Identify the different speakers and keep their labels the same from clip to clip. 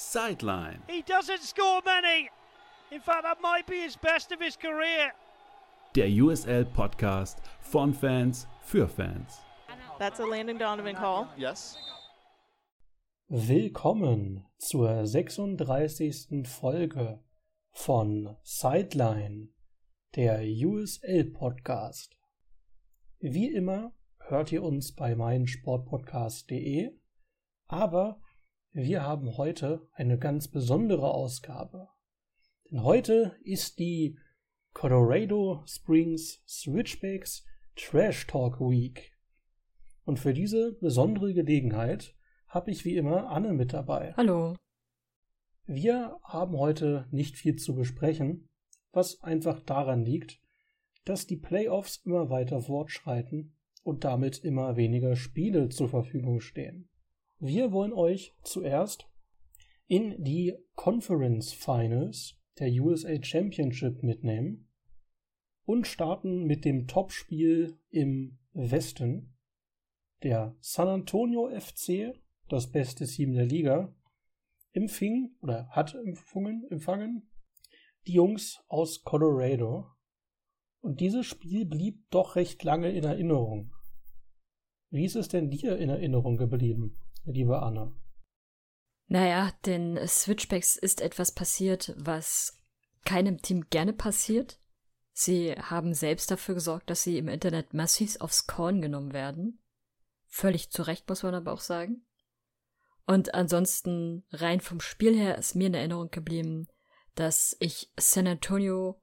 Speaker 1: Sideline.
Speaker 2: He doesn't score many. In fact, that might be his best of his career.
Speaker 1: Der USL Podcast von Fans für Fans.
Speaker 3: That's a Landon Donovan call.
Speaker 4: Yes.
Speaker 5: Willkommen zur 36. Folge von Sideline, der USL Podcast. Wie immer hört ihr uns bei meinsportpodcast.de, aber wir haben heute eine ganz besondere Ausgabe. Denn heute ist die Colorado Springs Switchbacks Trash Talk Week. Und für diese besondere Gelegenheit habe ich wie immer Anne mit dabei.
Speaker 3: Hallo.
Speaker 5: Wir haben heute nicht viel zu besprechen, was einfach daran liegt, dass die Playoffs immer weiter fortschreiten und damit immer weniger Spiele zur Verfügung stehen. Wir wollen euch zuerst in die Conference Finals der USA Championship mitnehmen und starten mit dem Topspiel im Westen. Der San Antonio FC, das beste Team der Liga, empfing oder hat empfangen, empfangen die Jungs aus Colorado. Und dieses Spiel blieb doch recht lange in Erinnerung. Wie ist es denn dir in Erinnerung geblieben? Liebe Anna?
Speaker 6: Naja, den Switchbacks ist etwas passiert, was keinem Team gerne passiert. Sie haben selbst dafür gesorgt, dass sie im Internet massiv aufs Korn genommen werden. Völlig zu Recht, muss man aber auch sagen. Und ansonsten, rein vom Spiel her, ist mir in Erinnerung geblieben, dass ich San Antonio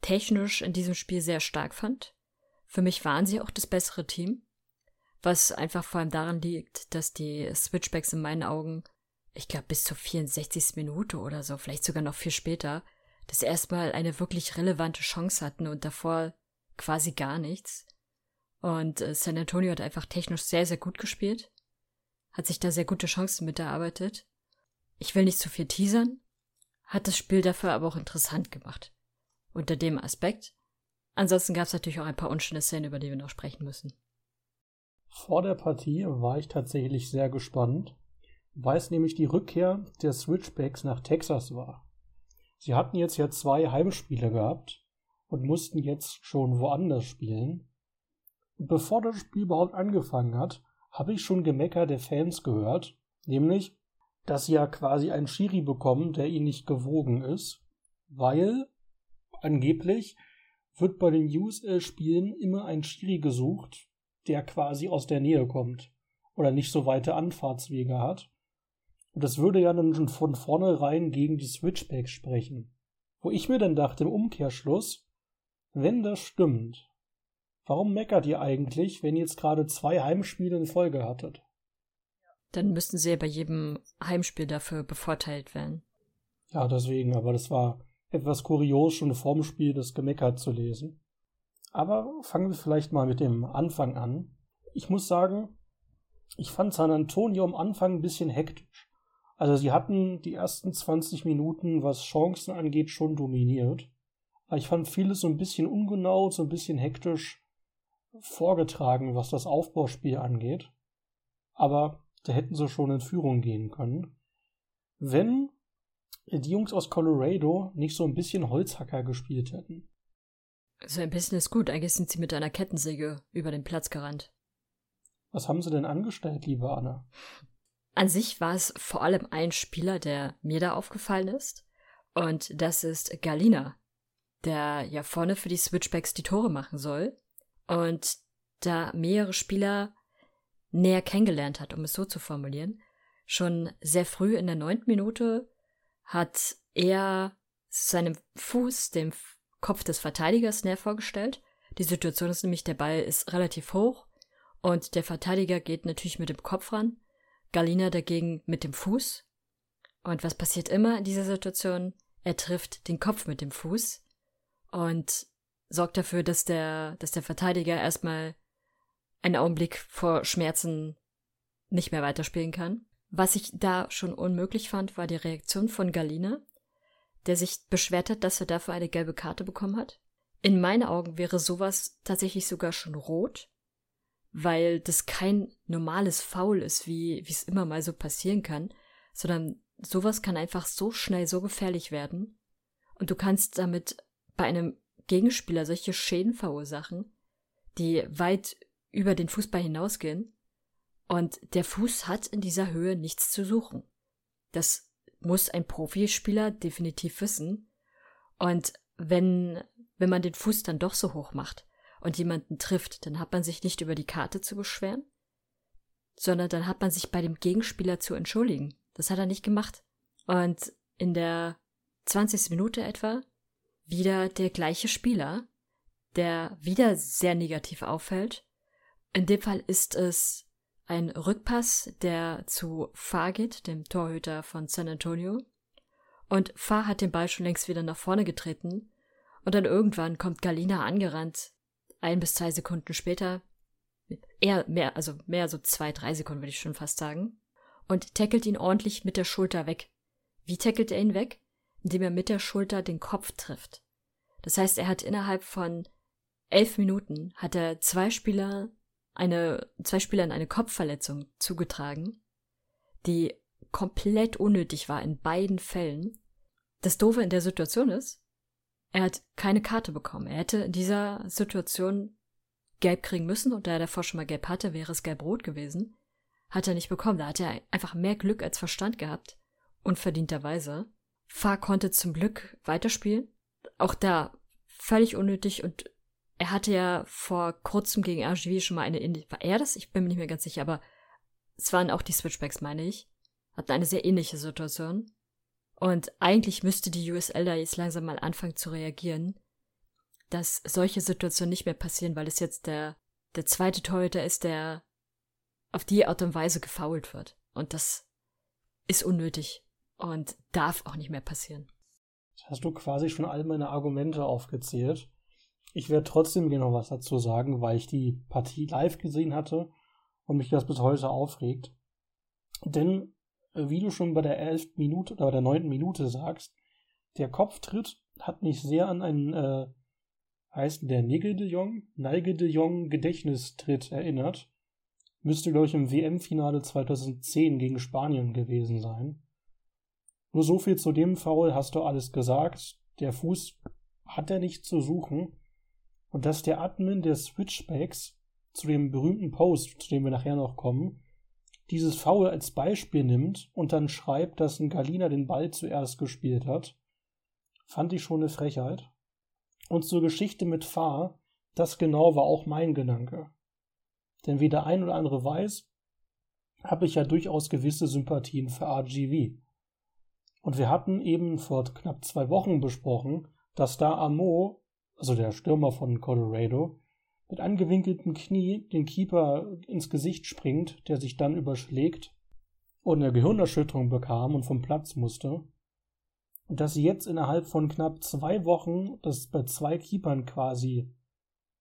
Speaker 6: technisch in diesem Spiel sehr stark fand. Für mich waren sie auch das bessere Team. Was einfach vor allem daran liegt, dass die Switchbacks in meinen Augen, ich glaube bis zur 64. Minute oder so, vielleicht sogar noch viel später, das erstmal eine wirklich relevante Chance hatten und davor quasi gar nichts. Und äh, San Antonio hat einfach technisch sehr, sehr gut gespielt, hat sich da sehr gute Chancen mit erarbeitet. Ich will nicht zu viel teasern, hat das Spiel dafür aber auch interessant gemacht. Unter dem Aspekt. Ansonsten gab es natürlich auch ein paar unschöne Szenen, über die wir noch sprechen müssen.
Speaker 5: Vor der Partie war ich tatsächlich sehr gespannt, weil es nämlich die Rückkehr der Switchbacks nach Texas war. Sie hatten jetzt ja zwei Heimspiele gehabt und mussten jetzt schon woanders spielen. Und bevor das Spiel überhaupt angefangen hat, habe ich schon Gemecker der Fans gehört, nämlich, dass sie ja quasi einen Schiri bekommen, der ihnen nicht gewogen ist, weil angeblich wird bei den USL-Spielen immer ein Schiri gesucht, der quasi aus der Nähe kommt oder nicht so weite Anfahrtswege hat. Und das würde ja dann schon von vornherein gegen die Switchbacks sprechen. Wo ich mir dann dachte im Umkehrschluss, wenn das stimmt, warum meckert ihr eigentlich, wenn ihr jetzt gerade zwei Heimspiele in Folge hattet?
Speaker 6: Dann müssten sie ja bei jedem Heimspiel dafür bevorteilt werden.
Speaker 5: Ja, deswegen, aber das war etwas kurios, schon vorm Spiel das Gemeckert zu lesen. Aber fangen wir vielleicht mal mit dem Anfang an. Ich muss sagen, ich fand San Antonio am Anfang ein bisschen hektisch. Also sie hatten die ersten 20 Minuten, was Chancen angeht, schon dominiert. Aber ich fand vieles so ein bisschen ungenau, so ein bisschen hektisch vorgetragen, was das Aufbauspiel angeht. Aber da hätten sie schon in Führung gehen können. Wenn die Jungs aus Colorado nicht so ein bisschen Holzhacker gespielt hätten.
Speaker 6: So ein bisschen ist gut. Eigentlich sind sie mit einer Kettensäge über den Platz gerannt.
Speaker 5: Was haben sie denn angestellt, liebe Anna?
Speaker 6: An sich war es vor allem ein Spieler, der mir da aufgefallen ist. Und das ist Galina, der ja vorne für die Switchbacks die Tore machen soll. Und da mehrere Spieler näher kennengelernt hat, um es so zu formulieren. Schon sehr früh in der neunten Minute hat er seinem Fuß, dem Kopf des Verteidigers näher vorgestellt. Die Situation ist nämlich, der Ball ist relativ hoch und der Verteidiger geht natürlich mit dem Kopf ran, Galina dagegen mit dem Fuß. Und was passiert immer in dieser Situation? Er trifft den Kopf mit dem Fuß und sorgt dafür, dass der, dass der Verteidiger erstmal einen Augenblick vor Schmerzen nicht mehr weiterspielen kann. Was ich da schon unmöglich fand, war die Reaktion von Galina, der sich beschwert hat, dass er dafür eine gelbe Karte bekommen hat. In meinen Augen wäre sowas tatsächlich sogar schon rot, weil das kein normales Foul ist, wie es immer mal so passieren kann, sondern sowas kann einfach so schnell so gefährlich werden. Und du kannst damit bei einem Gegenspieler solche Schäden verursachen, die weit über den Fußball hinausgehen. Und der Fuß hat in dieser Höhe nichts zu suchen. Das muss ein Profispieler definitiv wissen. Und wenn, wenn man den Fuß dann doch so hoch macht und jemanden trifft, dann hat man sich nicht über die Karte zu beschweren, sondern dann hat man sich bei dem Gegenspieler zu entschuldigen. Das hat er nicht gemacht. Und in der 20. Minute etwa wieder der gleiche Spieler, der wieder sehr negativ auffällt. In dem Fall ist es ein Rückpass, der zu Farr geht, dem Torhüter von San Antonio. Und Farr hat den Ball schon längst wieder nach vorne getreten. Und dann irgendwann kommt Galina angerannt. Ein bis zwei Sekunden später. Eher mehr, also mehr so zwei, drei Sekunden würde ich schon fast sagen. Und tackelt ihn ordentlich mit der Schulter weg. Wie tackelt er ihn weg? Indem er mit der Schulter den Kopf trifft. Das heißt, er hat innerhalb von elf Minuten hat er zwei Spieler eine, zwei Spielern eine Kopfverletzung zugetragen, die komplett unnötig war in beiden Fällen. Das Doofe in der Situation ist, er hat keine Karte bekommen. Er hätte in dieser Situation gelb kriegen müssen und da er davor schon mal gelb hatte, wäre es gelb-rot gewesen. Hat er nicht bekommen. Da hat er einfach mehr Glück als Verstand gehabt. Unverdienterweise. Fahr konnte zum Glück weiterspielen. Auch da völlig unnötig und er hatte ja vor kurzem gegen RGV schon mal eine, war er das? Ich bin mir nicht mehr ganz sicher, aber es waren auch die Switchbacks, meine ich. Hatten eine sehr ähnliche Situation. Und eigentlich müsste die USL da jetzt langsam mal anfangen zu reagieren, dass solche Situationen nicht mehr passieren, weil es jetzt der, der zweite Torhüter ist, der auf die Art und Weise gefault wird. Und das ist unnötig und darf auch nicht mehr passieren.
Speaker 5: Hast du quasi schon all meine Argumente aufgezählt? Ich werde trotzdem gerne noch was dazu sagen, weil ich die Partie live gesehen hatte und mich das bis heute aufregt. Denn, äh, wie du schon bei der elften Minute oder bei der neunten Minute sagst, der Kopftritt hat mich sehr an einen, äh, heißt der Nigel de Jong, Nigel de Jong Gedächtnistritt erinnert. Müsste, glaube ich, im WM-Finale 2010 gegen Spanien gewesen sein. Nur so viel zu dem Foul hast du alles gesagt. Der Fuß hat er nicht zu suchen und dass der Admin der Switchbacks zu dem berühmten Post, zu dem wir nachher noch kommen, dieses Foul als Beispiel nimmt und dann schreibt, dass ein Galina den Ball zuerst gespielt hat, fand ich schon eine Frechheit. Und zur Geschichte mit Fahr, das genau war auch mein Gedanke. Denn wie der ein oder andere weiß, habe ich ja durchaus gewisse Sympathien für RGV. Und wir hatten eben vor knapp zwei Wochen besprochen, dass da Amo also der Stürmer von Colorado, mit angewinkeltem Knie den Keeper ins Gesicht springt, der sich dann überschlägt und eine Gehirnerschütterung bekam und vom Platz musste. Und dass sie jetzt innerhalb von knapp zwei Wochen das bei zwei Keepern quasi,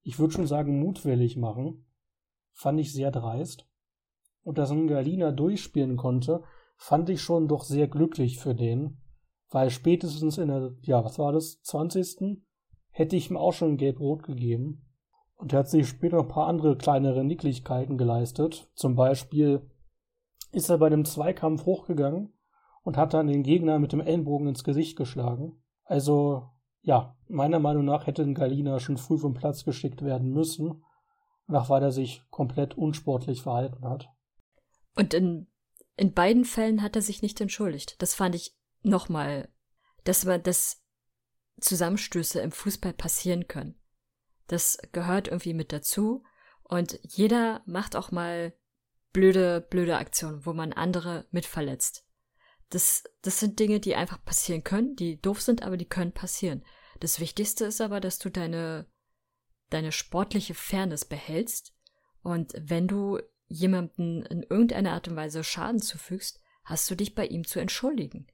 Speaker 5: ich würde schon sagen, mutwillig machen, fand ich sehr dreist. Und dass ein Galina durchspielen konnte, fand ich schon doch sehr glücklich für den, weil spätestens in der, ja, was war das, 20 hätte ich ihm auch schon gelb-rot gegeben. Und er hat sich später noch ein paar andere kleinere Nicklichkeiten geleistet. Zum Beispiel ist er bei dem Zweikampf hochgegangen und hat dann den Gegner mit dem Ellenbogen ins Gesicht geschlagen. Also, ja, meiner Meinung nach hätte ein Galina schon früh vom Platz geschickt werden müssen, nach weil er sich komplett unsportlich verhalten hat.
Speaker 6: Und in, in beiden Fällen hat er sich nicht entschuldigt. Das fand ich nochmal, dass man das Zusammenstöße im Fußball passieren können. Das gehört irgendwie mit dazu und jeder macht auch mal blöde, blöde Aktionen, wo man andere mit verletzt. Das, das sind Dinge, die einfach passieren können, die doof sind, aber die können passieren. Das Wichtigste ist aber, dass du deine, deine sportliche Fairness behältst und wenn du jemanden in irgendeiner Art und Weise Schaden zufügst, hast du dich bei ihm zu entschuldigen.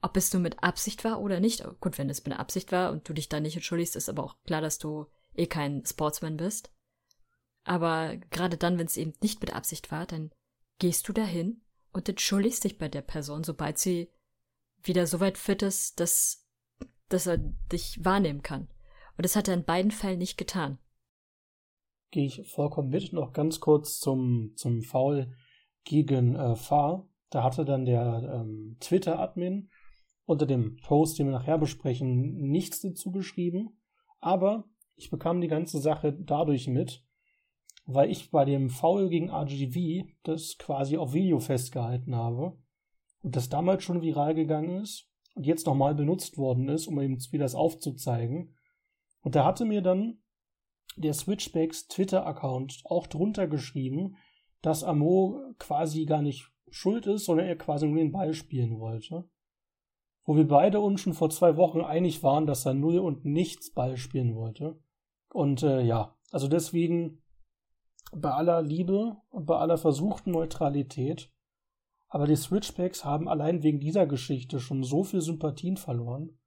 Speaker 6: Ob es nur mit Absicht war oder nicht. Gut, wenn es mit Absicht war und du dich da nicht entschuldigst, ist aber auch klar, dass du eh kein Sportsman bist. Aber gerade dann, wenn es eben nicht mit Absicht war, dann gehst du dahin und entschuldigst dich bei der Person, sobald sie wieder so weit fit ist, dass, dass er dich wahrnehmen kann. Und das hat er in beiden Fällen nicht getan.
Speaker 5: Gehe ich vollkommen mit. Noch ganz kurz zum, zum Foul gegen äh, Fahr. Da hatte dann der ähm, Twitter-Admin unter dem Post, den wir nachher besprechen, nichts dazu geschrieben. Aber ich bekam die ganze Sache dadurch mit, weil ich bei dem Foul gegen RGV das quasi auf Video festgehalten habe und das damals schon viral gegangen ist und jetzt nochmal benutzt worden ist, um eben wieder das aufzuzeigen. Und da hatte mir dann der Switchbacks Twitter-Account auch drunter geschrieben, dass Amo quasi gar nicht schuld ist, sondern er quasi nur den Ball spielen wollte. Wo wir beide uns schon vor zwei Wochen einig waren, dass er null und nichts Ball spielen wollte. Und äh, ja, also deswegen bei aller Liebe und bei aller versuchten Neutralität, aber die Switchbacks haben allein wegen dieser Geschichte schon so viel Sympathien verloren.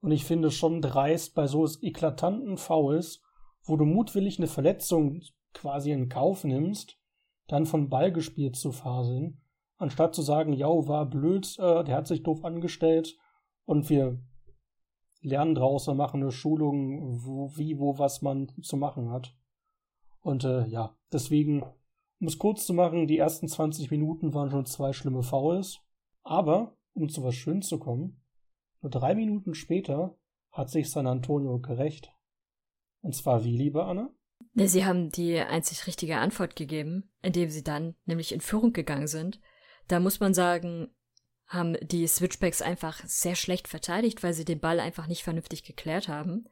Speaker 5: Und ich finde schon dreist bei so eklatanten Fouls, wo du mutwillig eine Verletzung quasi in Kauf nimmst, dann von Ball gespielt zu faseln, anstatt zu sagen, ja, war blöd, äh, der hat sich doof angestellt und wir lernen draus und machen eine Schulung, wo, wie, wo, was man zu machen hat. Und äh, ja, deswegen, um es kurz zu machen, die ersten 20 Minuten waren schon zwei schlimme Fouls. Aber, um zu was Schön zu kommen, nur drei Minuten später hat sich San Antonio gerecht. Und zwar wie, liebe Anna?
Speaker 6: Ja, sie haben die einzig richtige Antwort gegeben, indem sie dann nämlich in Führung gegangen sind. Da muss man sagen, haben die Switchbacks einfach sehr schlecht verteidigt, weil sie den Ball einfach nicht vernünftig geklärt haben.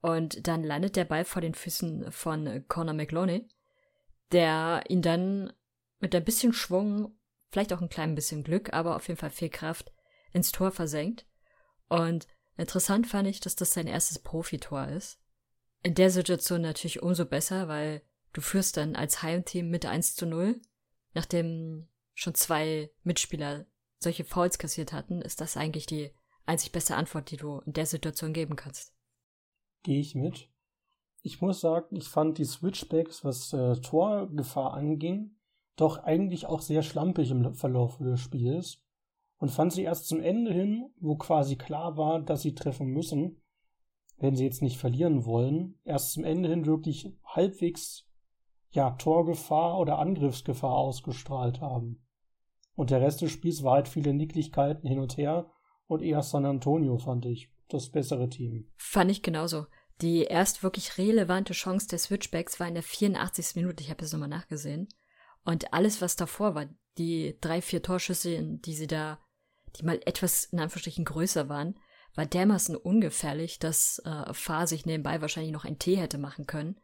Speaker 6: Und dann landet der Ball vor den Füßen von Conor McLoney, der ihn dann mit ein bisschen Schwung, vielleicht auch ein klein bisschen Glück, aber auf jeden Fall viel Kraft ins Tor versenkt. Und interessant fand ich, dass das sein erstes Profitor ist. In der Situation natürlich umso besser, weil du führst dann als Heimteam mit 1 zu 0. Nachdem schon zwei Mitspieler solche Fouls kassiert hatten, ist das eigentlich die einzig beste Antwort, die du in der Situation geben kannst
Speaker 5: gehe ich mit. Ich muss sagen, ich fand die Switchbacks, was äh, Torgefahr anging, doch eigentlich auch sehr schlampig im Verlauf des Spiels und fand sie erst zum Ende hin, wo quasi klar war, dass sie treffen müssen, wenn sie jetzt nicht verlieren wollen, erst zum Ende hin wirklich halbwegs ja, Torgefahr oder Angriffsgefahr ausgestrahlt haben. Und der Rest des Spiels war halt viele Nicklichkeiten hin und her und eher San Antonio, fand ich das bessere Team.
Speaker 6: Fand ich genauso. Die erst wirklich relevante Chance der Switchbacks war in der 84. Minute. Ich habe das nochmal nachgesehen. Und alles, was davor war, die drei, vier Torschüsse, die sie da, die mal etwas in Anführungsstrichen größer waren, war dermaßen ungefährlich, dass äh, Fahr sich nebenbei wahrscheinlich noch ein Tee hätte machen können.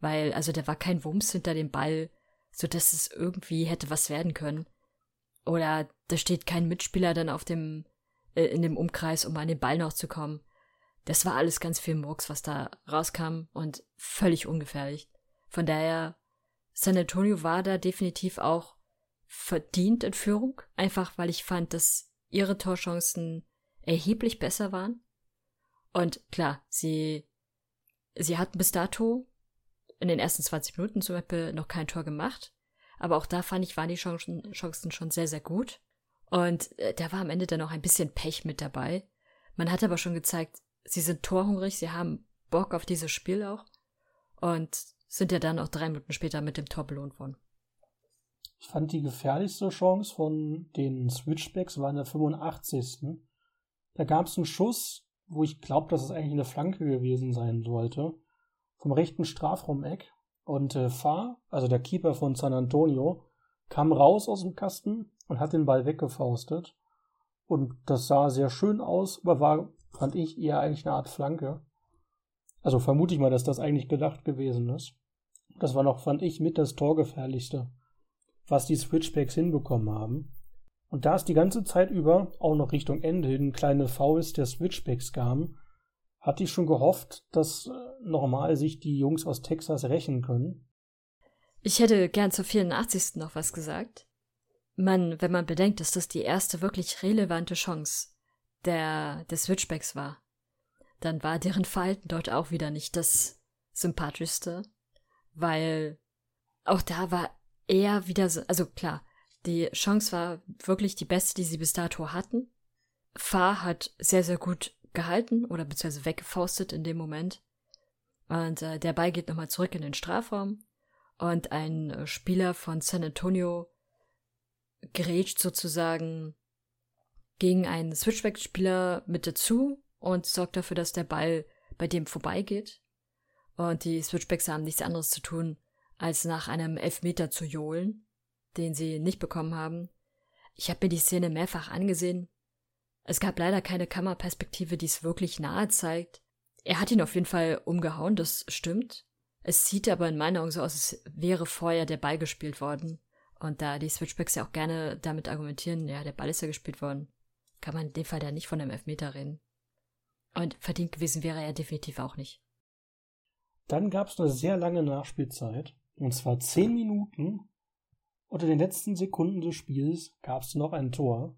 Speaker 6: Weil, also da war kein Wumms hinter dem Ball, so dass es irgendwie hätte was werden können. Oder da steht kein Mitspieler dann auf dem äh, in dem Umkreis, um an den Ball noch zu kommen. Das war alles ganz viel Murks, was da rauskam und völlig ungefährlich. Von daher, San Antonio war da definitiv auch verdient in Führung, einfach weil ich fand, dass ihre Torchancen erheblich besser waren. Und klar, sie, sie hatten bis dato in den ersten 20 Minuten zum Beispiel noch kein Tor gemacht. Aber auch da fand ich, waren die Chancen, Chancen schon sehr, sehr gut. Und äh, da war am Ende dann auch ein bisschen Pech mit dabei. Man hat aber schon gezeigt, sie sind torhungrig, sie haben Bock auf dieses Spiel auch. Und sind ja dann auch drei Minuten später mit dem Tor belohnt worden.
Speaker 5: Ich fand die gefährlichste Chance von den Switchbacks war in der 85. Da gab es einen Schuss, wo ich glaube, dass es eigentlich eine Flanke gewesen sein sollte, vom rechten Strafraumeck. Und äh, Fahr, also der Keeper von San Antonio, kam raus aus dem Kasten und hat den Ball weggefaustet. Und das sah sehr schön aus, aber war, fand ich, eher eigentlich eine Art Flanke. Also vermute ich mal, dass das eigentlich gedacht gewesen ist. Das war noch, fand ich, mit das Torgefährlichste, was die Switchbacks hinbekommen haben. Und da es die ganze Zeit über, auch noch Richtung Ende hin, kleine Fouls der Switchbacks kamen, hatte ich schon gehofft, dass äh, nochmal sich die Jungs aus Texas rächen können.
Speaker 6: Ich hätte gern zur 84. noch was gesagt. Man, wenn man bedenkt, dass das die erste wirklich relevante Chance der, der Switchbacks war, dann war deren Verhalten dort auch wieder nicht das sympathischste, weil auch da war er wieder so, also klar, die Chance war wirklich die beste, die sie bis dato hatten. Fahr hat sehr, sehr gut gehalten oder beziehungsweise weggefaustet in dem Moment. Und äh, der Ball geht nochmal zurück in den Strafraum und ein äh, Spieler von San Antonio grätscht sozusagen gegen einen Switchback-Spieler mit dazu und sorgt dafür, dass der Ball bei dem vorbeigeht. Und die Switchbacks haben nichts anderes zu tun, als nach einem Elfmeter zu johlen, den sie nicht bekommen haben. Ich habe mir die Szene mehrfach angesehen. Es gab leider keine Kammerperspektive, die es wirklich nahe zeigt. Er hat ihn auf jeden Fall umgehauen, das stimmt. Es sieht aber in meinen Augen so aus, als wäre vorher der Ball gespielt worden. Und da die Switchbacks ja auch gerne damit argumentieren, ja, der Ball ist ja gespielt worden, kann man in dem Fall da nicht von einem Elfmeter reden. Und verdient gewesen wäre er definitiv auch nicht.
Speaker 5: Dann gab es eine sehr lange Nachspielzeit, und zwar zehn Minuten. In den letzten Sekunden des Spiels gab es noch ein Tor.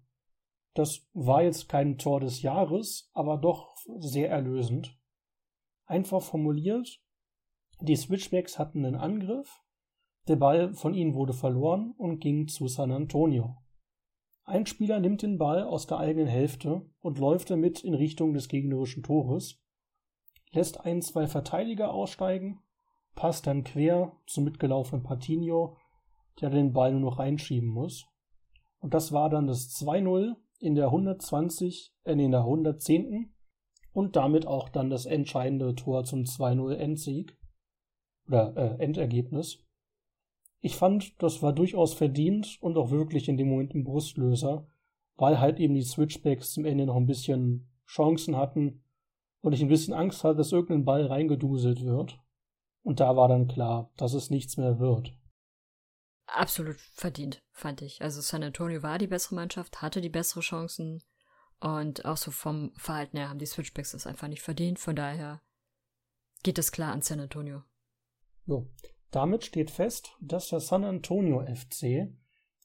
Speaker 5: Das war jetzt kein Tor des Jahres, aber doch sehr erlösend. Einfach formuliert, die Switchbacks hatten einen Angriff, der Ball von ihnen wurde verloren und ging zu San Antonio. Ein Spieler nimmt den Ball aus der eigenen Hälfte und läuft damit in Richtung des gegnerischen Tores, lässt ein, zwei Verteidiger aussteigen, passt dann quer zum mitgelaufenen Patinho, der den Ball nur noch reinschieben muss. Und das war dann das 2-0 in der 120, äh, in der 110. und damit auch dann das entscheidende Tor zum 2-0 Endsieg oder äh, Endergebnis. Ich fand, das war durchaus verdient und auch wirklich in dem Moment ein Brustlöser, weil halt eben die Switchbacks zum Ende noch ein bisschen Chancen hatten und ich ein bisschen Angst hatte, dass irgendein Ball reingeduselt wird. Und da war dann klar, dass es nichts mehr wird.
Speaker 6: Absolut verdient, fand ich. Also San Antonio war die bessere Mannschaft, hatte die bessere Chancen und auch so vom Verhalten her haben die Switchbacks das einfach nicht verdient. Von daher geht es klar an San Antonio.
Speaker 5: Jo. Damit steht fest, dass der San Antonio FC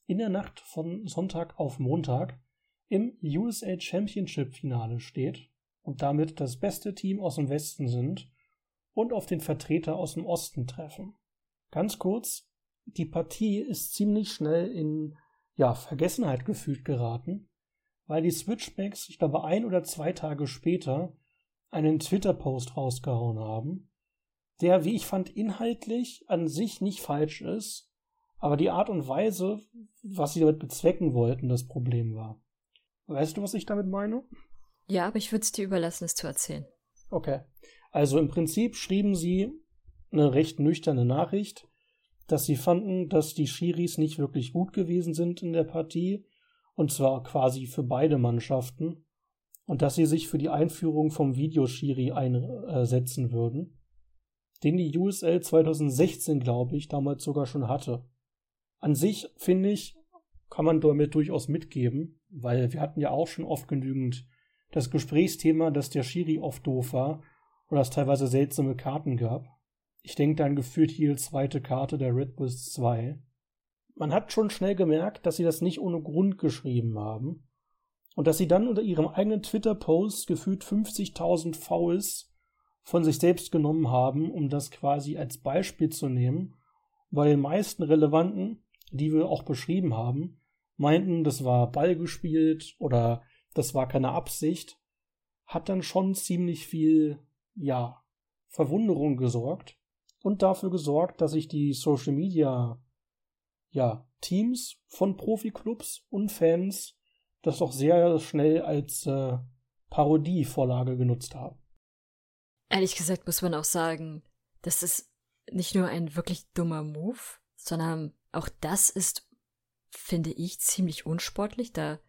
Speaker 5: in der Nacht von Sonntag auf Montag im USA Championship Finale steht und damit das beste Team aus dem Westen sind und auf den Vertreter aus dem Osten treffen. Ganz kurz, die Partie ist ziemlich schnell in ja, Vergessenheit gefühlt geraten, weil die Switchbacks, ich glaube, ein oder zwei Tage später einen Twitter-Post rausgehauen haben, der, wie ich fand, inhaltlich an sich nicht falsch ist, aber die Art und Weise, was sie damit bezwecken wollten, das Problem war. Weißt du, was ich damit meine?
Speaker 6: Ja, aber ich würde es dir überlassen, es zu erzählen.
Speaker 5: Okay. Also im Prinzip schrieben sie eine recht nüchterne Nachricht, dass sie fanden, dass die Schiris nicht wirklich gut gewesen sind in der Partie, und zwar quasi für beide Mannschaften, und dass sie sich für die Einführung vom Videoschiri einsetzen würden den die USL 2016, glaube ich, damals sogar schon hatte. An sich, finde ich, kann man damit durchaus mitgeben, weil wir hatten ja auch schon oft genügend das Gesprächsthema, dass der Schiri oft doof war oder es teilweise seltsame Karten gab. Ich denke dann gefühlt hier zweite Karte der Red Bulls 2. Man hat schon schnell gemerkt, dass sie das nicht ohne Grund geschrieben haben und dass sie dann unter ihrem eigenen Twitter-Post gefühlt 50.000 Fouls von sich selbst genommen haben, um das quasi als Beispiel zu nehmen. Bei den meisten relevanten, die wir auch beschrieben haben, meinten, das war Ball gespielt oder das war keine Absicht, hat dann schon ziemlich viel, ja, Verwunderung gesorgt und dafür gesorgt, dass sich die Social Media, ja, Teams von Profiklubs und Fans das doch sehr schnell als äh, Parodievorlage genutzt haben.
Speaker 6: Ehrlich gesagt muss man auch sagen, das ist nicht nur ein wirklich dummer Move, sondern auch das ist, finde ich, ziemlich unsportlich, da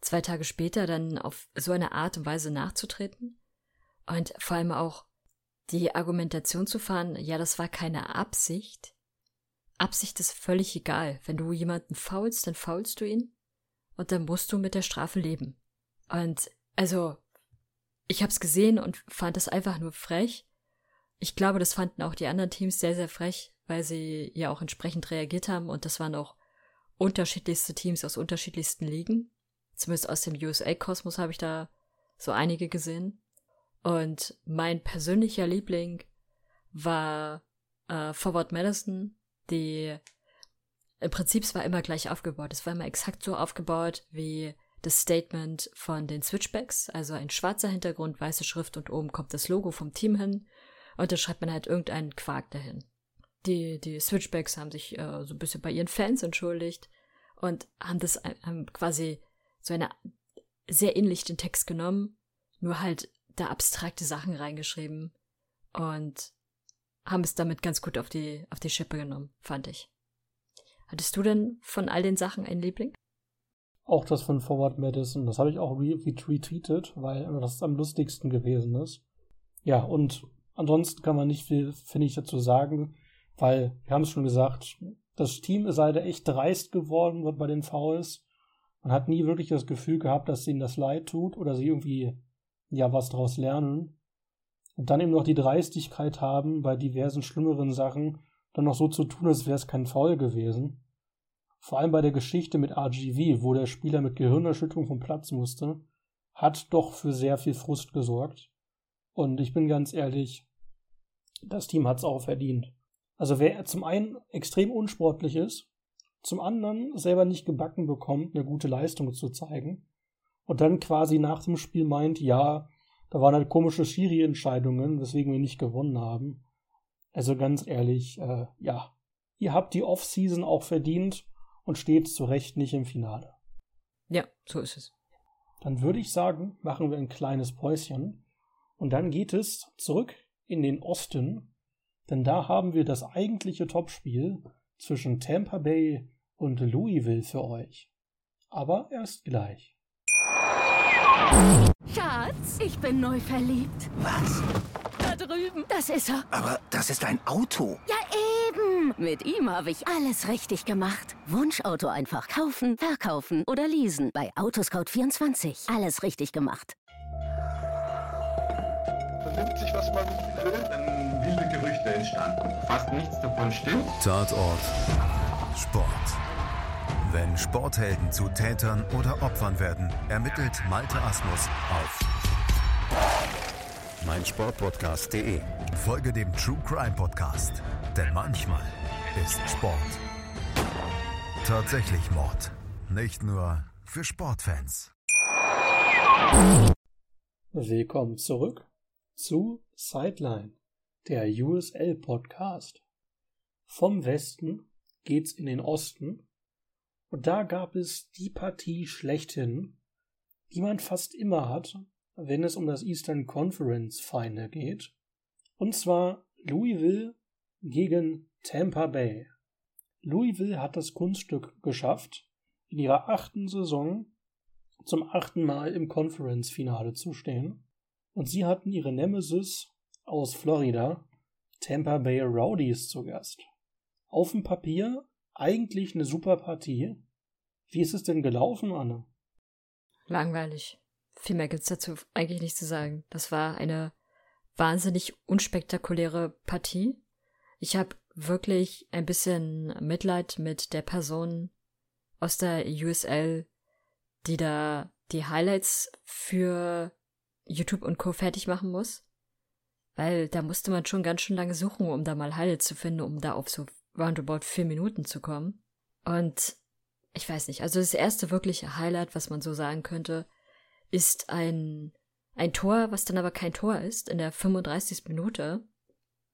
Speaker 6: zwei Tage später dann auf so eine Art und Weise nachzutreten. Und vor allem auch die Argumentation zu fahren, ja, das war keine Absicht. Absicht ist völlig egal. Wenn du jemanden faulst, dann faulst du ihn und dann musst du mit der Strafe leben. Und also, ich habe es gesehen und fand es einfach nur frech. Ich glaube, das fanden auch die anderen Teams sehr, sehr frech, weil sie ja auch entsprechend reagiert haben und das waren auch unterschiedlichste Teams aus unterschiedlichsten Ligen. Zumindest aus dem USA-Kosmos habe ich da so einige gesehen. Und mein persönlicher Liebling war äh, Forward Madison, die im Prinzip war immer gleich aufgebaut. Es war immer exakt so aufgebaut wie das Statement von den Switchbacks, also ein schwarzer Hintergrund, weiße Schrift und oben kommt das Logo vom Team hin und da schreibt man halt irgendeinen Quark dahin. Die, die Switchbacks haben sich äh, so ein bisschen bei ihren Fans entschuldigt und haben das haben quasi so eine sehr ähnlich den Text genommen, nur halt da abstrakte Sachen reingeschrieben und haben es damit ganz gut auf die, auf die Schippe genommen, fand ich. Hattest du denn von all den Sachen einen Liebling?
Speaker 5: Auch das von Forward Madison, das habe ich auch retweetet, weil das am lustigsten gewesen ist. Ja, und ansonsten kann man nicht viel, finde ich, dazu sagen, weil, wir haben es schon gesagt, das Team ist leider echt dreist geworden bei den Fouls. Man hat nie wirklich das Gefühl gehabt, dass ihnen das leid tut oder sie irgendwie ja was daraus lernen. Und dann eben noch die Dreistigkeit haben, bei diversen schlimmeren Sachen dann noch so zu tun, als wäre es kein Foul gewesen. Vor allem bei der Geschichte mit RGV, wo der Spieler mit Gehirnerschütterung vom Platz musste, hat doch für sehr viel Frust gesorgt. Und ich bin ganz ehrlich, das Team hat es auch verdient. Also wer zum einen extrem unsportlich ist, zum anderen selber nicht gebacken bekommt, eine gute Leistung zu zeigen und dann quasi nach dem Spiel meint, ja, da waren halt komische Schiri-Entscheidungen, weswegen wir nicht gewonnen haben. Also ganz ehrlich, äh, ja, ihr habt die Off-Season auch verdient und steht zu Recht nicht im Finale.
Speaker 6: Ja, so ist es.
Speaker 5: Dann würde ich sagen, machen wir ein kleines Päuschen und dann geht es zurück in den Osten, denn da haben wir das eigentliche Topspiel zwischen Tampa Bay und Louisville für euch. Aber erst gleich.
Speaker 4: Schatz, ich bin neu verliebt.
Speaker 7: Was?
Speaker 4: Da drüben. Das ist er.
Speaker 7: Aber das ist ein Auto.
Speaker 4: Ja, eben. Mit ihm habe ich alles richtig gemacht. Wunschauto einfach kaufen, verkaufen oder leasen. Bei Autoscout24. Alles richtig gemacht.
Speaker 8: Vernimmt sich, was man will, dann wilde Gerüchte entstanden. Fast nichts davon stimmt.
Speaker 9: Tatort. Sport. Wenn Sporthelden zu Tätern oder Opfern werden, ermittelt Malte Asmus auf meinsportpodcast.de. Folge dem True Crime Podcast, denn manchmal ist Sport tatsächlich Mord. Nicht nur für Sportfans.
Speaker 5: Willkommen zurück zu Sideline, der USL Podcast. Vom Westen geht's in den Osten und da gab es die Partie schlechthin, die man fast immer hat, wenn es um das Eastern Conference Final geht. Und zwar Louisville gegen Tampa Bay. Louisville hat das Kunststück geschafft, in ihrer achten Saison zum achten Mal im Conference-Finale zu stehen. Und sie hatten ihre Nemesis aus Florida, Tampa Bay Rowdies, zu Gast. Auf dem Papier eigentlich eine super Partie. Wie ist es denn gelaufen, Anne?
Speaker 6: Langweilig. Viel mehr gibt's dazu eigentlich nicht zu sagen. Das war eine wahnsinnig unspektakuläre Partie. Ich habe wirklich ein bisschen Mitleid mit der Person aus der USL, die da die Highlights für YouTube und Co. fertig machen muss. Weil da musste man schon ganz schön lange suchen, um da mal Highlights zu finden, um da auf so roundabout vier Minuten zu kommen. Und ich weiß nicht, also das erste wirkliche Highlight, was man so sagen könnte, ist ein, ein Tor, was dann aber kein Tor ist, in der 35. Minute.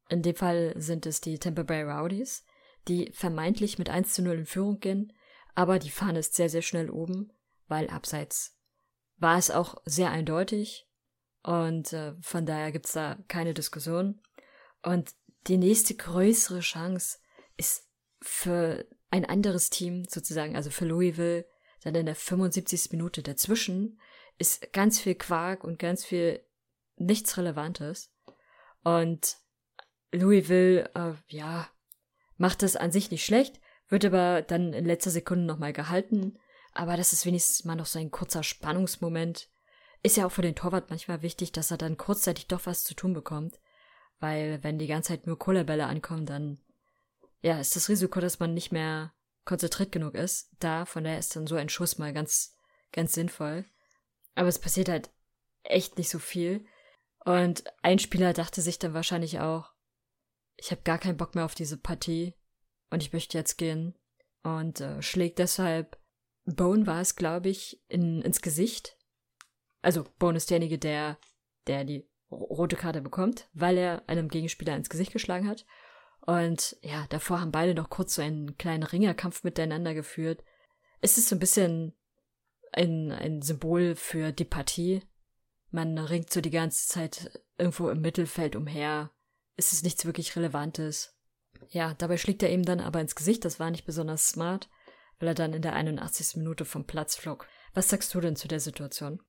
Speaker 6: In dem Fall sind es die Tampa Bay Rowdies, die vermeintlich mit 1 zu 0 in Führung gehen, aber die Fahne ist sehr, sehr schnell oben, weil abseits war es auch sehr eindeutig und äh, von daher gibt's da keine Diskussion. Und die nächste größere Chance ist für ein anderes Team sozusagen, also für Louisville, dann in der 75. Minute dazwischen ist ganz viel Quark und ganz viel nichts Relevantes. Und Louisville, äh, ja, macht das an sich nicht schlecht, wird aber dann in letzter Sekunde nochmal gehalten. Aber das ist wenigstens mal noch so ein kurzer Spannungsmoment. Ist ja auch für den Torwart manchmal wichtig, dass er dann kurzzeitig doch was zu tun bekommt. Weil wenn die ganze Zeit nur Kohlebälle ankommen, dann ja, ist das Risiko, dass man nicht mehr konzentriert genug ist, da. Von daher ist dann so ein Schuss mal ganz, ganz sinnvoll. Aber es passiert halt echt nicht so viel. Und ein Spieler dachte sich dann wahrscheinlich auch, ich habe gar keinen Bock mehr auf diese Partie und ich möchte jetzt gehen. Und äh, schlägt deshalb, Bone war es, glaube ich, in, ins Gesicht. Also Bone ist derjenige, der, der die rote Karte bekommt, weil er einem Gegenspieler ins Gesicht geschlagen hat. Und ja, davor haben beide noch kurz so einen kleinen Ringerkampf miteinander geführt. es ist so ein bisschen ein, ein Symbol für die Partie. Man ringt so die ganze Zeit irgendwo im Mittelfeld umher. Es ist nichts wirklich Relevantes. Ja, dabei schlägt er ihm dann aber ins Gesicht. Das war nicht besonders smart, weil er dann in der 81. Minute vom Platz flog. Was sagst du denn zu der Situation?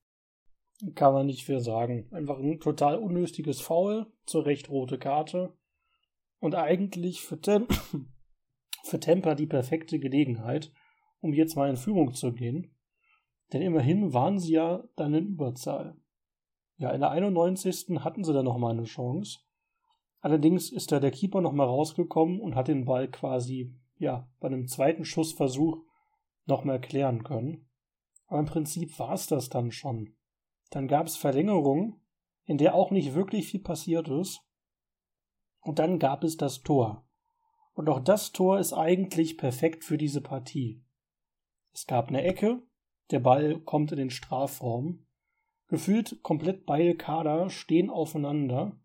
Speaker 5: Kann man nicht viel sagen. Einfach ein total unnötiges Foul, zur Recht rote Karte. Und eigentlich für, Tem für Temper die perfekte Gelegenheit, um jetzt mal in Führung zu gehen. Denn immerhin waren sie ja dann in Überzahl. Ja, in der 91. hatten sie dann nochmal eine Chance. Allerdings ist da der Keeper nochmal rausgekommen und hat den Ball quasi, ja, bei einem zweiten Schussversuch nochmal klären können. Aber im Prinzip war es das dann schon. Dann gab es Verlängerung, in der auch nicht wirklich viel passiert ist. Und dann gab es das Tor. Und auch das Tor ist eigentlich perfekt für diese Partie. Es gab eine Ecke, der Ball kommt in den Strafraum. Gefühlt komplett beide Kader stehen aufeinander.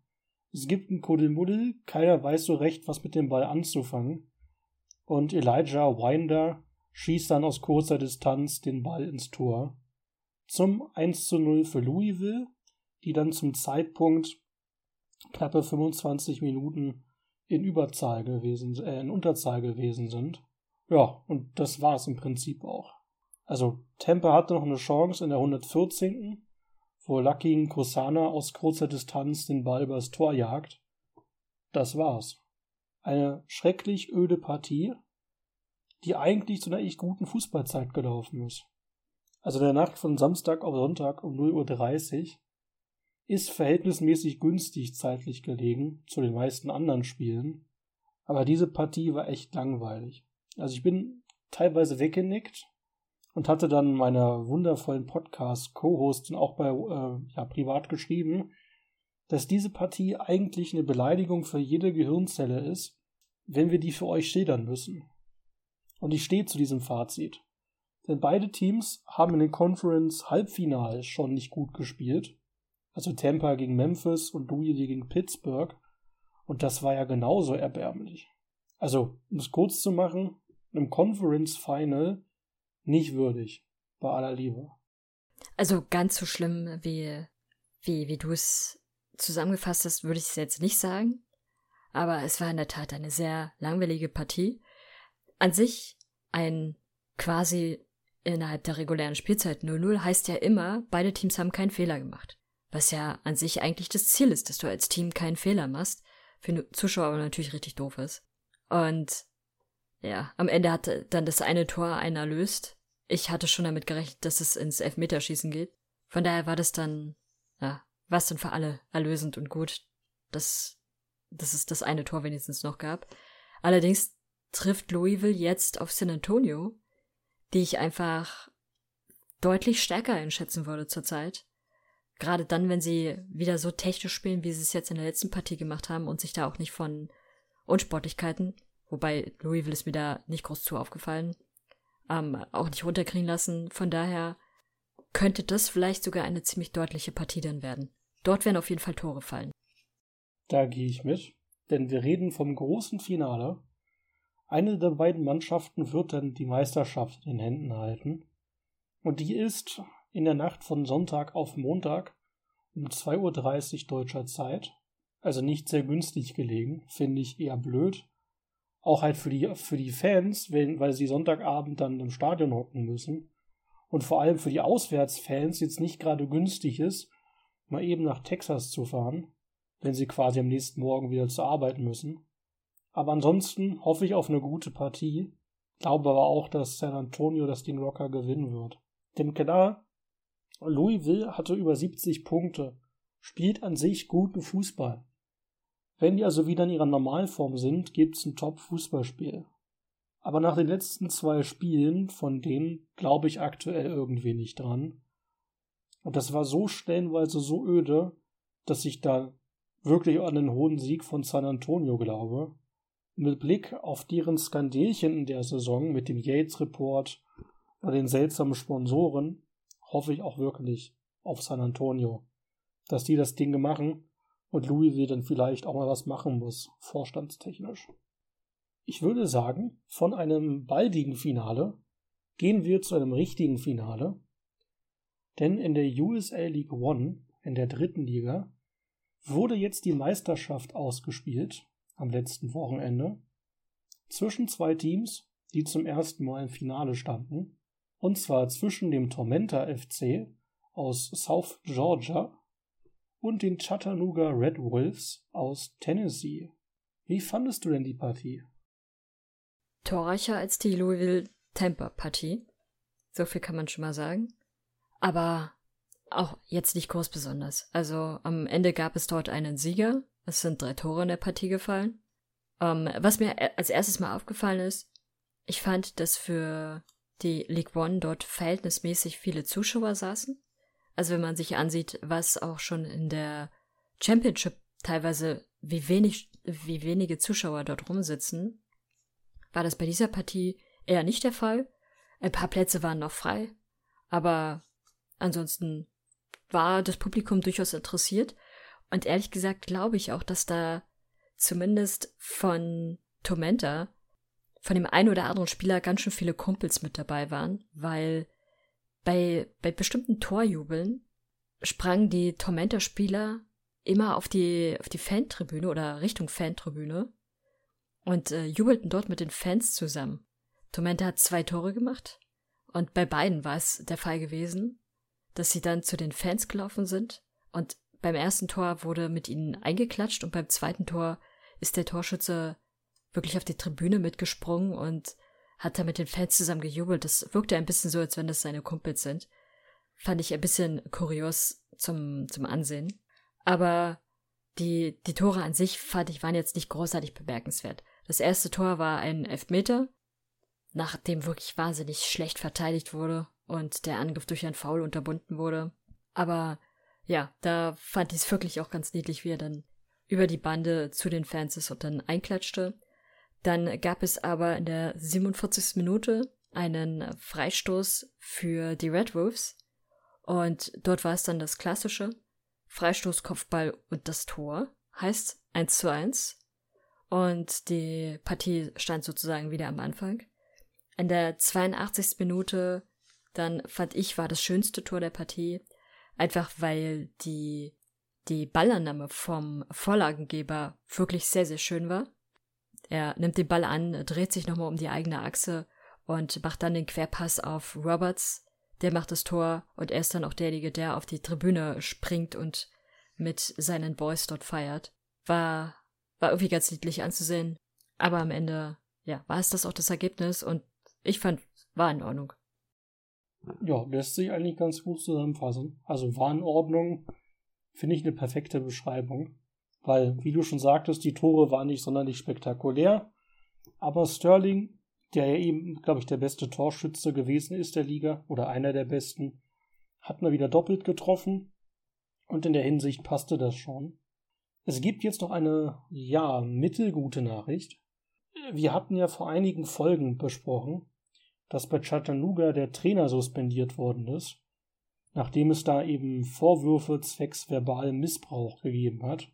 Speaker 5: Es gibt ein Kuddelmuddel, keiner weiß so recht, was mit dem Ball anzufangen. Und Elijah Winder schießt dann aus kurzer Distanz den Ball ins Tor. Zum 1 zu 0 für Louisville, die dann zum Zeitpunkt knappe 25 Minuten in Überzahl gewesen, äh, in Unterzahl gewesen sind. Ja, und das war es im Prinzip auch. Also Tampa hatte noch eine Chance in der 114. wo Lucky Kosana aus kurzer Distanz den Ball übers Tor jagt. Das war's. Eine schrecklich öde Partie, die eigentlich zu einer echt guten Fußballzeit gelaufen ist. Also der Nacht von Samstag auf Sonntag um 0.30 Uhr ist verhältnismäßig günstig zeitlich gelegen zu den meisten anderen Spielen. Aber diese Partie war echt langweilig. Also ich bin teilweise weggenickt und hatte dann meiner wundervollen Podcast-Co-Hostin auch bei äh, ja, privat geschrieben, dass diese Partie eigentlich eine Beleidigung für jede Gehirnzelle ist, wenn wir die für euch schildern müssen. Und ich stehe zu diesem Fazit. Denn beide Teams haben in den Conference Halbfinals schon nicht gut gespielt. Also Tampa gegen Memphis und Louisville gegen Pittsburgh. Und das war ja genauso erbärmlich. Also, um es kurz zu machen, im Conference Final nicht würdig. Bei aller Liebe.
Speaker 6: Also ganz so schlimm, wie, wie, wie du es zusammengefasst hast, würde ich es jetzt nicht sagen. Aber es war in der Tat eine sehr langweilige Partie. An sich ein quasi innerhalb der regulären Spielzeit 0-0 heißt ja immer, beide Teams haben keinen Fehler gemacht. Was ja an sich eigentlich das Ziel ist, dass du als Team keinen Fehler machst. Für Zuschauer aber natürlich richtig doof ist. Und ja, am Ende hat dann das eine Tor einer löst. Ich hatte schon damit gerechnet, dass es ins Elfmeterschießen geht. Von daher war das dann, ja, war es dann für alle erlösend und gut, dass, dass es das eine Tor wenigstens noch gab. Allerdings trifft Louisville jetzt auf San Antonio, die ich einfach deutlich stärker einschätzen würde zurzeit. Gerade dann, wenn sie wieder so technisch spielen, wie sie es jetzt in der letzten Partie gemacht haben und sich da auch nicht von Unsportlichkeiten, wobei Louisville ist mir da nicht groß zu aufgefallen, ähm, auch nicht runterkriegen lassen. Von daher könnte das vielleicht sogar eine ziemlich deutliche Partie dann werden. Dort werden auf jeden Fall Tore fallen.
Speaker 5: Da gehe ich mit, denn wir reden vom großen Finale. Eine der beiden Mannschaften wird dann die Meisterschaft in den Händen halten. Und die ist in der Nacht von Sonntag auf Montag um 2.30 Uhr deutscher Zeit. Also nicht sehr günstig gelegen, finde ich eher blöd. Auch halt für die, für die Fans, weil sie Sonntagabend dann im Stadion hocken müssen. Und vor allem für die Auswärtsfans jetzt nicht gerade günstig ist, mal eben nach Texas zu fahren, wenn sie quasi am nächsten Morgen wieder zur Arbeit müssen. Aber ansonsten hoffe ich auf eine gute Partie, glaube aber auch, dass San Antonio das Ding locker gewinnen wird. Denn klar, Louisville hatte über 70 Punkte, spielt an sich guten Fußball. Wenn die also wieder in ihrer Normalform sind, gibt's ein Top-Fußballspiel. Aber nach den letzten zwei Spielen, von denen glaube ich aktuell irgendwie nicht dran. Und das war so stellenweise so öde, dass ich da wirklich an den hohen Sieg von San Antonio glaube. Mit Blick auf deren Skandelchen in der Saison mit dem Yates Report oder den seltsamen Sponsoren hoffe ich auch wirklich auf San Antonio, dass die das Ding machen und Louisville dann vielleicht auch mal was machen muss, vorstandstechnisch. Ich würde sagen, von einem baldigen Finale gehen wir zu einem richtigen Finale. Denn in der USL League One, in der dritten Liga, wurde jetzt die Meisterschaft ausgespielt am letzten Wochenende zwischen zwei Teams, die zum ersten Mal im Finale standen. Und zwar zwischen dem Tormenta FC aus South Georgia und den Chattanooga Red Wolves aus Tennessee. Wie fandest du denn die Partie?
Speaker 6: Torreicher als die Louisville Tampa Partie. So viel kann man schon mal sagen. Aber auch jetzt nicht groß besonders. Also am Ende gab es dort einen Sieger. Es sind drei Tore in der Partie gefallen. Ähm, was mir als erstes mal aufgefallen ist, ich fand, dass für die League One dort verhältnismäßig viele Zuschauer saßen. Also wenn man sich ansieht, was auch schon in der Championship teilweise, wie wenig, wie wenige Zuschauer dort rumsitzen, war das bei dieser Partie eher nicht der Fall. Ein paar Plätze waren noch frei, aber ansonsten war das Publikum durchaus interessiert. Und ehrlich gesagt glaube ich auch, dass da zumindest von Tormenta, von dem einen oder anderen Spieler ganz schön viele Kumpels mit dabei waren, weil bei, bei bestimmten Torjubeln sprangen die Tormenta-Spieler immer auf die, auf die Fantribüne oder Richtung Fantribüne und äh, jubelten dort mit den Fans zusammen. Tormenta hat zwei Tore gemacht und bei beiden war es der Fall gewesen, dass sie dann zu den Fans gelaufen sind und beim ersten Tor wurde mit ihnen eingeklatscht und beim zweiten Tor ist der Torschütze wirklich auf die Tribüne mitgesprungen und hat da mit den Fans zusammen gejubelt. Das wirkte ein bisschen so, als wenn das seine Kumpels sind. Fand ich ein bisschen kurios zum, zum Ansehen. Aber die, die Tore an sich fand ich waren jetzt nicht großartig bemerkenswert. Das erste Tor war ein Elfmeter, nachdem wirklich wahnsinnig schlecht verteidigt wurde und der Angriff durch ein Foul unterbunden wurde. Aber ja, da fand ich es wirklich auch ganz niedlich, wie er dann über die Bande zu den Fans ist und dann einklatschte. Dann gab es aber in der 47. Minute einen Freistoß für die Red Wolves. Und dort war es dann das klassische Freistoß, Kopfball und das Tor. Heißt 1 zu 1. Und die Partie stand sozusagen wieder am Anfang. In der 82. Minute, dann fand ich, war das schönste Tor der Partie. Einfach weil die, die Ballannahme vom Vorlagengeber wirklich sehr, sehr schön war. Er nimmt den Ball an, dreht sich nochmal um die eigene Achse und macht dann den Querpass auf Roberts. Der macht das Tor und er ist dann auch derjenige, der auf die Tribüne springt und mit seinen Boys dort feiert. War, war irgendwie ganz niedlich anzusehen. Aber am Ende, ja, war es das auch das Ergebnis und ich fand, war in Ordnung.
Speaker 5: Ja, lässt sich eigentlich ganz gut zusammenfassen. Also war in Ordnung, finde ich eine perfekte Beschreibung. Weil, wie du schon sagtest, die Tore waren nicht sonderlich spektakulär. Aber Sterling, der ja eben, glaube ich, der beste Torschütze gewesen ist der Liga oder einer der besten, hat mal wieder doppelt getroffen. Und in der Hinsicht passte das schon. Es gibt jetzt noch eine, ja, mittelgute Nachricht. Wir hatten ja vor einigen Folgen besprochen, dass bei Chattanooga der Trainer suspendiert worden ist, nachdem es da eben Vorwürfe zwecks verbalem Missbrauch gegeben hat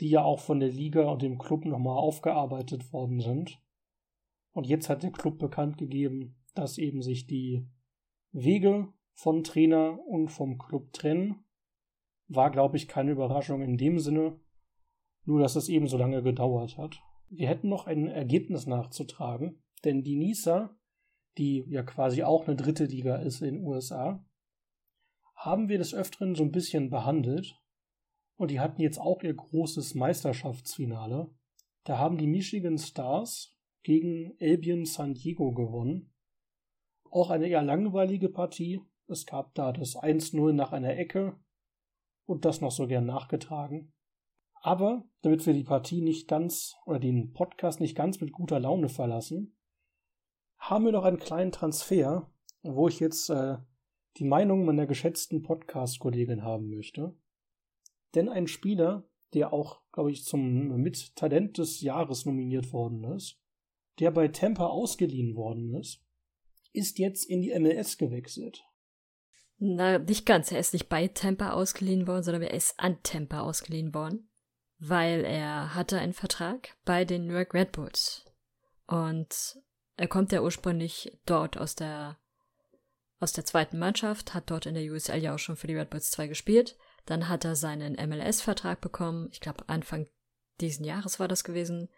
Speaker 5: die ja auch von der Liga und dem Club nochmal aufgearbeitet worden sind. Und jetzt hat der Club bekannt gegeben, dass eben sich die Wege von Trainer und vom Club trennen. War, glaube ich, keine Überraschung in dem Sinne, nur dass es eben so lange gedauert hat. Wir hätten noch ein Ergebnis nachzutragen, denn die Nisa, die ja quasi auch eine dritte Liga ist in den USA, haben wir des Öfteren so ein bisschen behandelt und die hatten jetzt auch ihr großes Meisterschaftsfinale. Da haben die Michigan Stars gegen Albion San Diego gewonnen. Auch eine eher langweilige Partie. Es gab da das 1-0 nach einer Ecke und das noch so gern nachgetragen. Aber damit wir die Partie nicht ganz oder den Podcast nicht ganz mit guter Laune verlassen, haben wir noch einen kleinen Transfer, wo ich jetzt äh, die Meinung meiner geschätzten Podcast-Kollegin haben möchte. Denn ein Spieler, der auch, glaube ich, zum mit Talent des Jahres nominiert worden ist, der bei Tampa ausgeliehen worden ist, ist jetzt in die MLS gewechselt.
Speaker 6: Na, nicht ganz. Er ist nicht bei Tampa ausgeliehen worden, sondern er ist an Tampa ausgeliehen worden, weil er hatte einen Vertrag bei den New York Red Bulls. Und er kommt ja ursprünglich dort aus der aus der zweiten Mannschaft, hat dort in der USL ja auch schon für die Red Bulls 2 gespielt. Dann hat er seinen MLS-Vertrag bekommen. Ich glaube, Anfang diesen Jahres war das gewesen.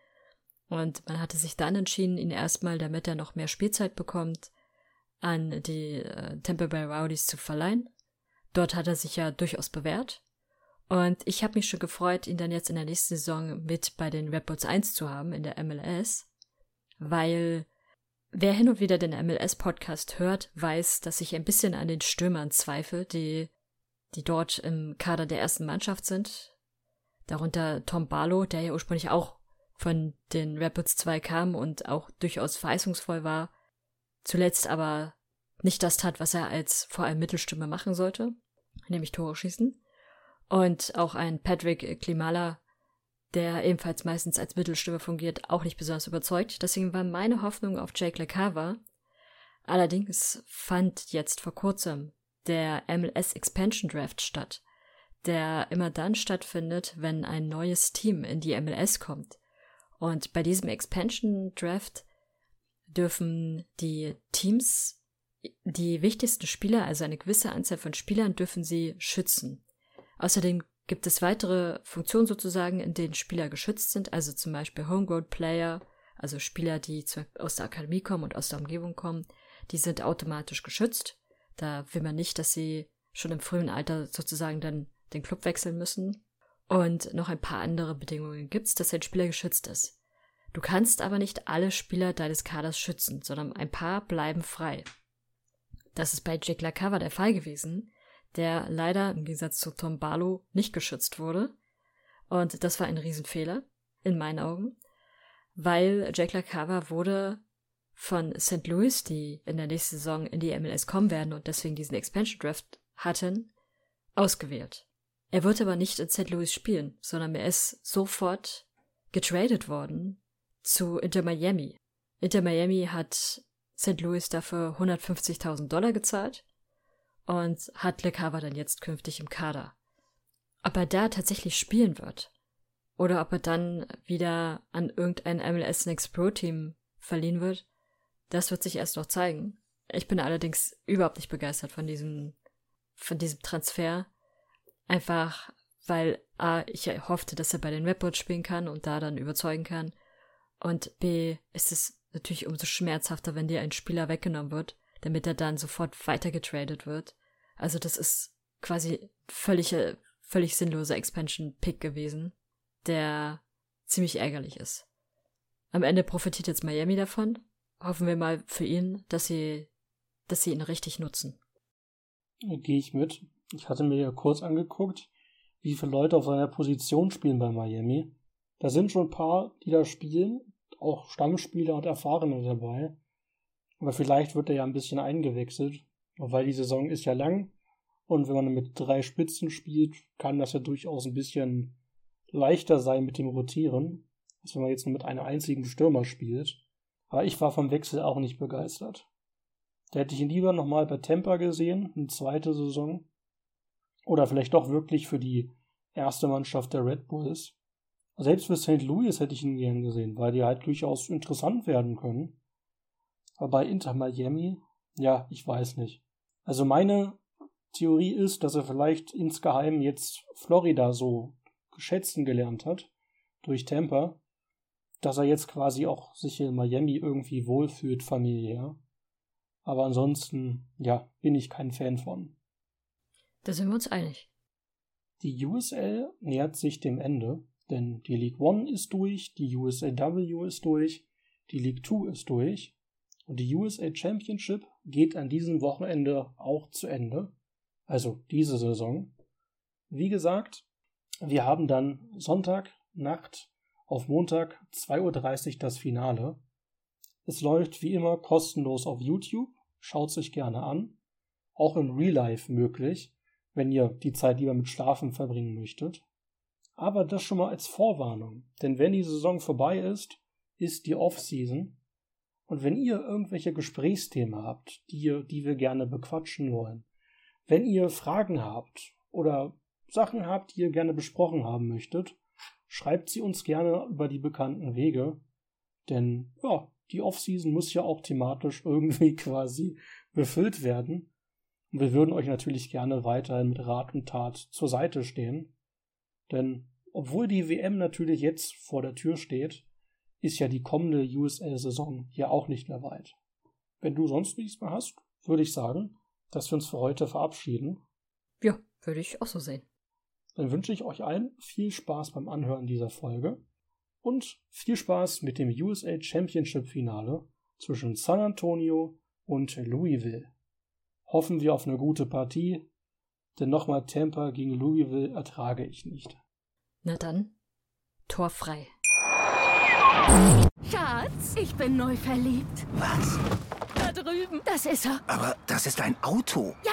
Speaker 6: Und man hatte sich dann entschieden, ihn erstmal, damit er noch mehr Spielzeit bekommt, an die äh, Tampa Bay Rowdies zu verleihen. Dort hat er sich ja durchaus bewährt. Und ich habe mich schon gefreut, ihn dann jetzt in der nächsten Saison mit bei den Red Bulls 1 zu haben in der MLS, weil wer hin und wieder den MLS-Podcast hört, weiß, dass ich ein bisschen an den Stürmern zweifle, die, die dort im Kader der ersten Mannschaft sind. Darunter Tom Barlow, der ja ursprünglich auch von den Bulls 2 kam und auch durchaus verheißungsvoll war, zuletzt aber nicht das tat, was er als vor allem Mittelstimme machen sollte, nämlich Tore schießen. Und auch ein Patrick Klimala, der ebenfalls meistens als Mittelstimme fungiert, auch nicht besonders überzeugt. Deswegen war meine Hoffnung auf Jake LeCava. Allerdings fand jetzt vor kurzem der MLS Expansion Draft statt, der immer dann stattfindet, wenn ein neues Team in die MLS kommt. Und bei diesem Expansion Draft dürfen die Teams die wichtigsten Spieler, also eine gewisse Anzahl von Spielern, dürfen sie schützen. Außerdem gibt es weitere Funktionen sozusagen, in denen Spieler geschützt sind, also zum Beispiel Homegrown Player, also Spieler, die aus der Akademie kommen und aus der Umgebung kommen, die sind automatisch geschützt. Da will man nicht, dass sie schon im frühen Alter sozusagen dann den Club wechseln müssen. Und noch ein paar andere Bedingungen gibt es, dass ein Spieler geschützt ist. Du kannst aber nicht alle Spieler deines Kaders schützen, sondern ein paar bleiben frei. Das ist bei Jake LaCava der Fall gewesen, der leider im Gegensatz zu Tom Barlow nicht geschützt wurde. Und das war ein Riesenfehler, in meinen Augen, weil Jake LaCava wurde von St. Louis, die in der nächsten Saison in die MLS kommen werden und deswegen diesen Expansion Draft hatten, ausgewählt. Er wird aber nicht in St. Louis spielen, sondern er ist sofort getradet worden zu Inter Miami. Inter Miami hat St. Louis dafür 150.000 Dollar gezahlt und hat LeCava dann jetzt künftig im Kader. Ob er da tatsächlich spielen wird oder ob er dann wieder an irgendein MLS Next Pro Team verliehen wird, das wird sich erst noch zeigen. Ich bin allerdings überhaupt nicht begeistert von diesem, von diesem Transfer. Einfach, weil A, ich hoffte, dass er bei den Red spielen kann und da dann überzeugen kann. Und B, ist es natürlich umso schmerzhafter, wenn dir ein Spieler weggenommen wird, damit er dann sofort weitergetradet wird. Also das ist quasi völlig, völlig sinnloser Expansion-Pick gewesen, der ziemlich ärgerlich ist. Am Ende profitiert jetzt Miami davon. Hoffen wir mal für ihn, dass sie, dass sie ihn richtig nutzen.
Speaker 5: Gehe ich mit. Ich hatte mir ja kurz angeguckt, wie viele Leute auf seiner Position spielen bei Miami. Da sind schon ein paar, die da spielen, auch Stammspieler und Erfahrene dabei. Aber vielleicht wird er ja ein bisschen eingewechselt, weil die Saison ist ja lang. Und wenn man mit drei Spitzen spielt, kann das ja durchaus ein bisschen leichter sein mit dem Rotieren, als wenn man jetzt nur mit einem einzigen Stürmer spielt. Aber ich war vom Wechsel auch nicht begeistert. Da hätte ich ihn lieber nochmal bei Tampa gesehen, eine zweite Saison. Oder vielleicht doch wirklich für die erste Mannschaft der Red Bulls. Selbst für St. Louis hätte ich ihn gern gesehen, weil die halt durchaus interessant werden können. Aber bei Inter Miami, ja, ich weiß nicht. Also meine Theorie ist, dass er vielleicht insgeheim jetzt Florida so geschätzen gelernt hat durch Tampa, dass er jetzt quasi auch sich in Miami irgendwie wohlfühlt familiär. Aber ansonsten, ja, bin ich kein Fan von.
Speaker 6: Da sind wir uns einig.
Speaker 5: Die USL nähert sich dem Ende. Denn die League One ist durch, die USAW ist durch, die League Two ist durch und die USA Championship geht an diesem Wochenende auch zu Ende. Also diese Saison. Wie gesagt, wir haben dann Sonntag Nacht auf Montag 2.30 Uhr das Finale. Es läuft wie immer kostenlos auf YouTube. Schaut sich gerne an. Auch im Real Life möglich, wenn ihr die Zeit lieber mit Schlafen verbringen möchtet. Aber das schon mal als Vorwarnung. Denn wenn die Saison vorbei ist, ist die Off-Season. Und wenn ihr irgendwelche Gesprächsthemen habt, die, die wir gerne bequatschen wollen, wenn ihr Fragen habt oder Sachen habt, die ihr gerne besprochen haben möchtet, schreibt sie uns gerne über die bekannten Wege. Denn ja, die Off-Season muss ja auch thematisch irgendwie quasi befüllt werden. Und wir würden euch natürlich gerne weiterhin mit Rat und Tat zur Seite stehen. Denn obwohl die WM natürlich jetzt vor der Tür steht, ist ja die kommende USL-Saison ja auch nicht mehr weit. Wenn du sonst nichts mehr hast, würde ich sagen, dass wir uns für heute verabschieden.
Speaker 6: Ja, würde ich auch so sehen.
Speaker 5: Dann wünsche ich euch allen viel Spaß beim Anhören dieser Folge und viel Spaß mit dem USA Championship Finale zwischen San Antonio und Louisville. Hoffen wir auf eine gute Partie, denn nochmal Tampa gegen Louisville ertrage ich nicht.
Speaker 6: Na dann, Tor frei.
Speaker 4: Schatz, ich bin neu verliebt.
Speaker 7: Was?
Speaker 4: Da drüben. Das ist er.
Speaker 7: Aber das ist ein Auto.
Speaker 4: Ja,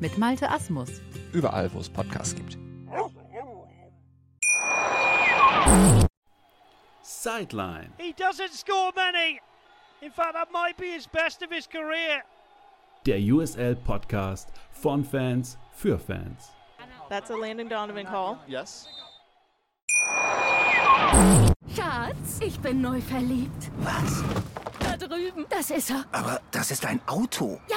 Speaker 10: mit Malte Asmus.
Speaker 11: Überall, wo es Podcasts gibt.
Speaker 1: Sideline.
Speaker 2: He doesn't score many. In fact, that might be his best of his career.
Speaker 1: Der USL Podcast von Fans für Fans.
Speaker 3: That's a Landon Donovan call.
Speaker 12: Yes.
Speaker 4: Schatz, ich bin neu verliebt.
Speaker 7: Was?
Speaker 4: Da drüben. Das ist er.
Speaker 7: Aber das ist ein Auto.
Speaker 4: Ja,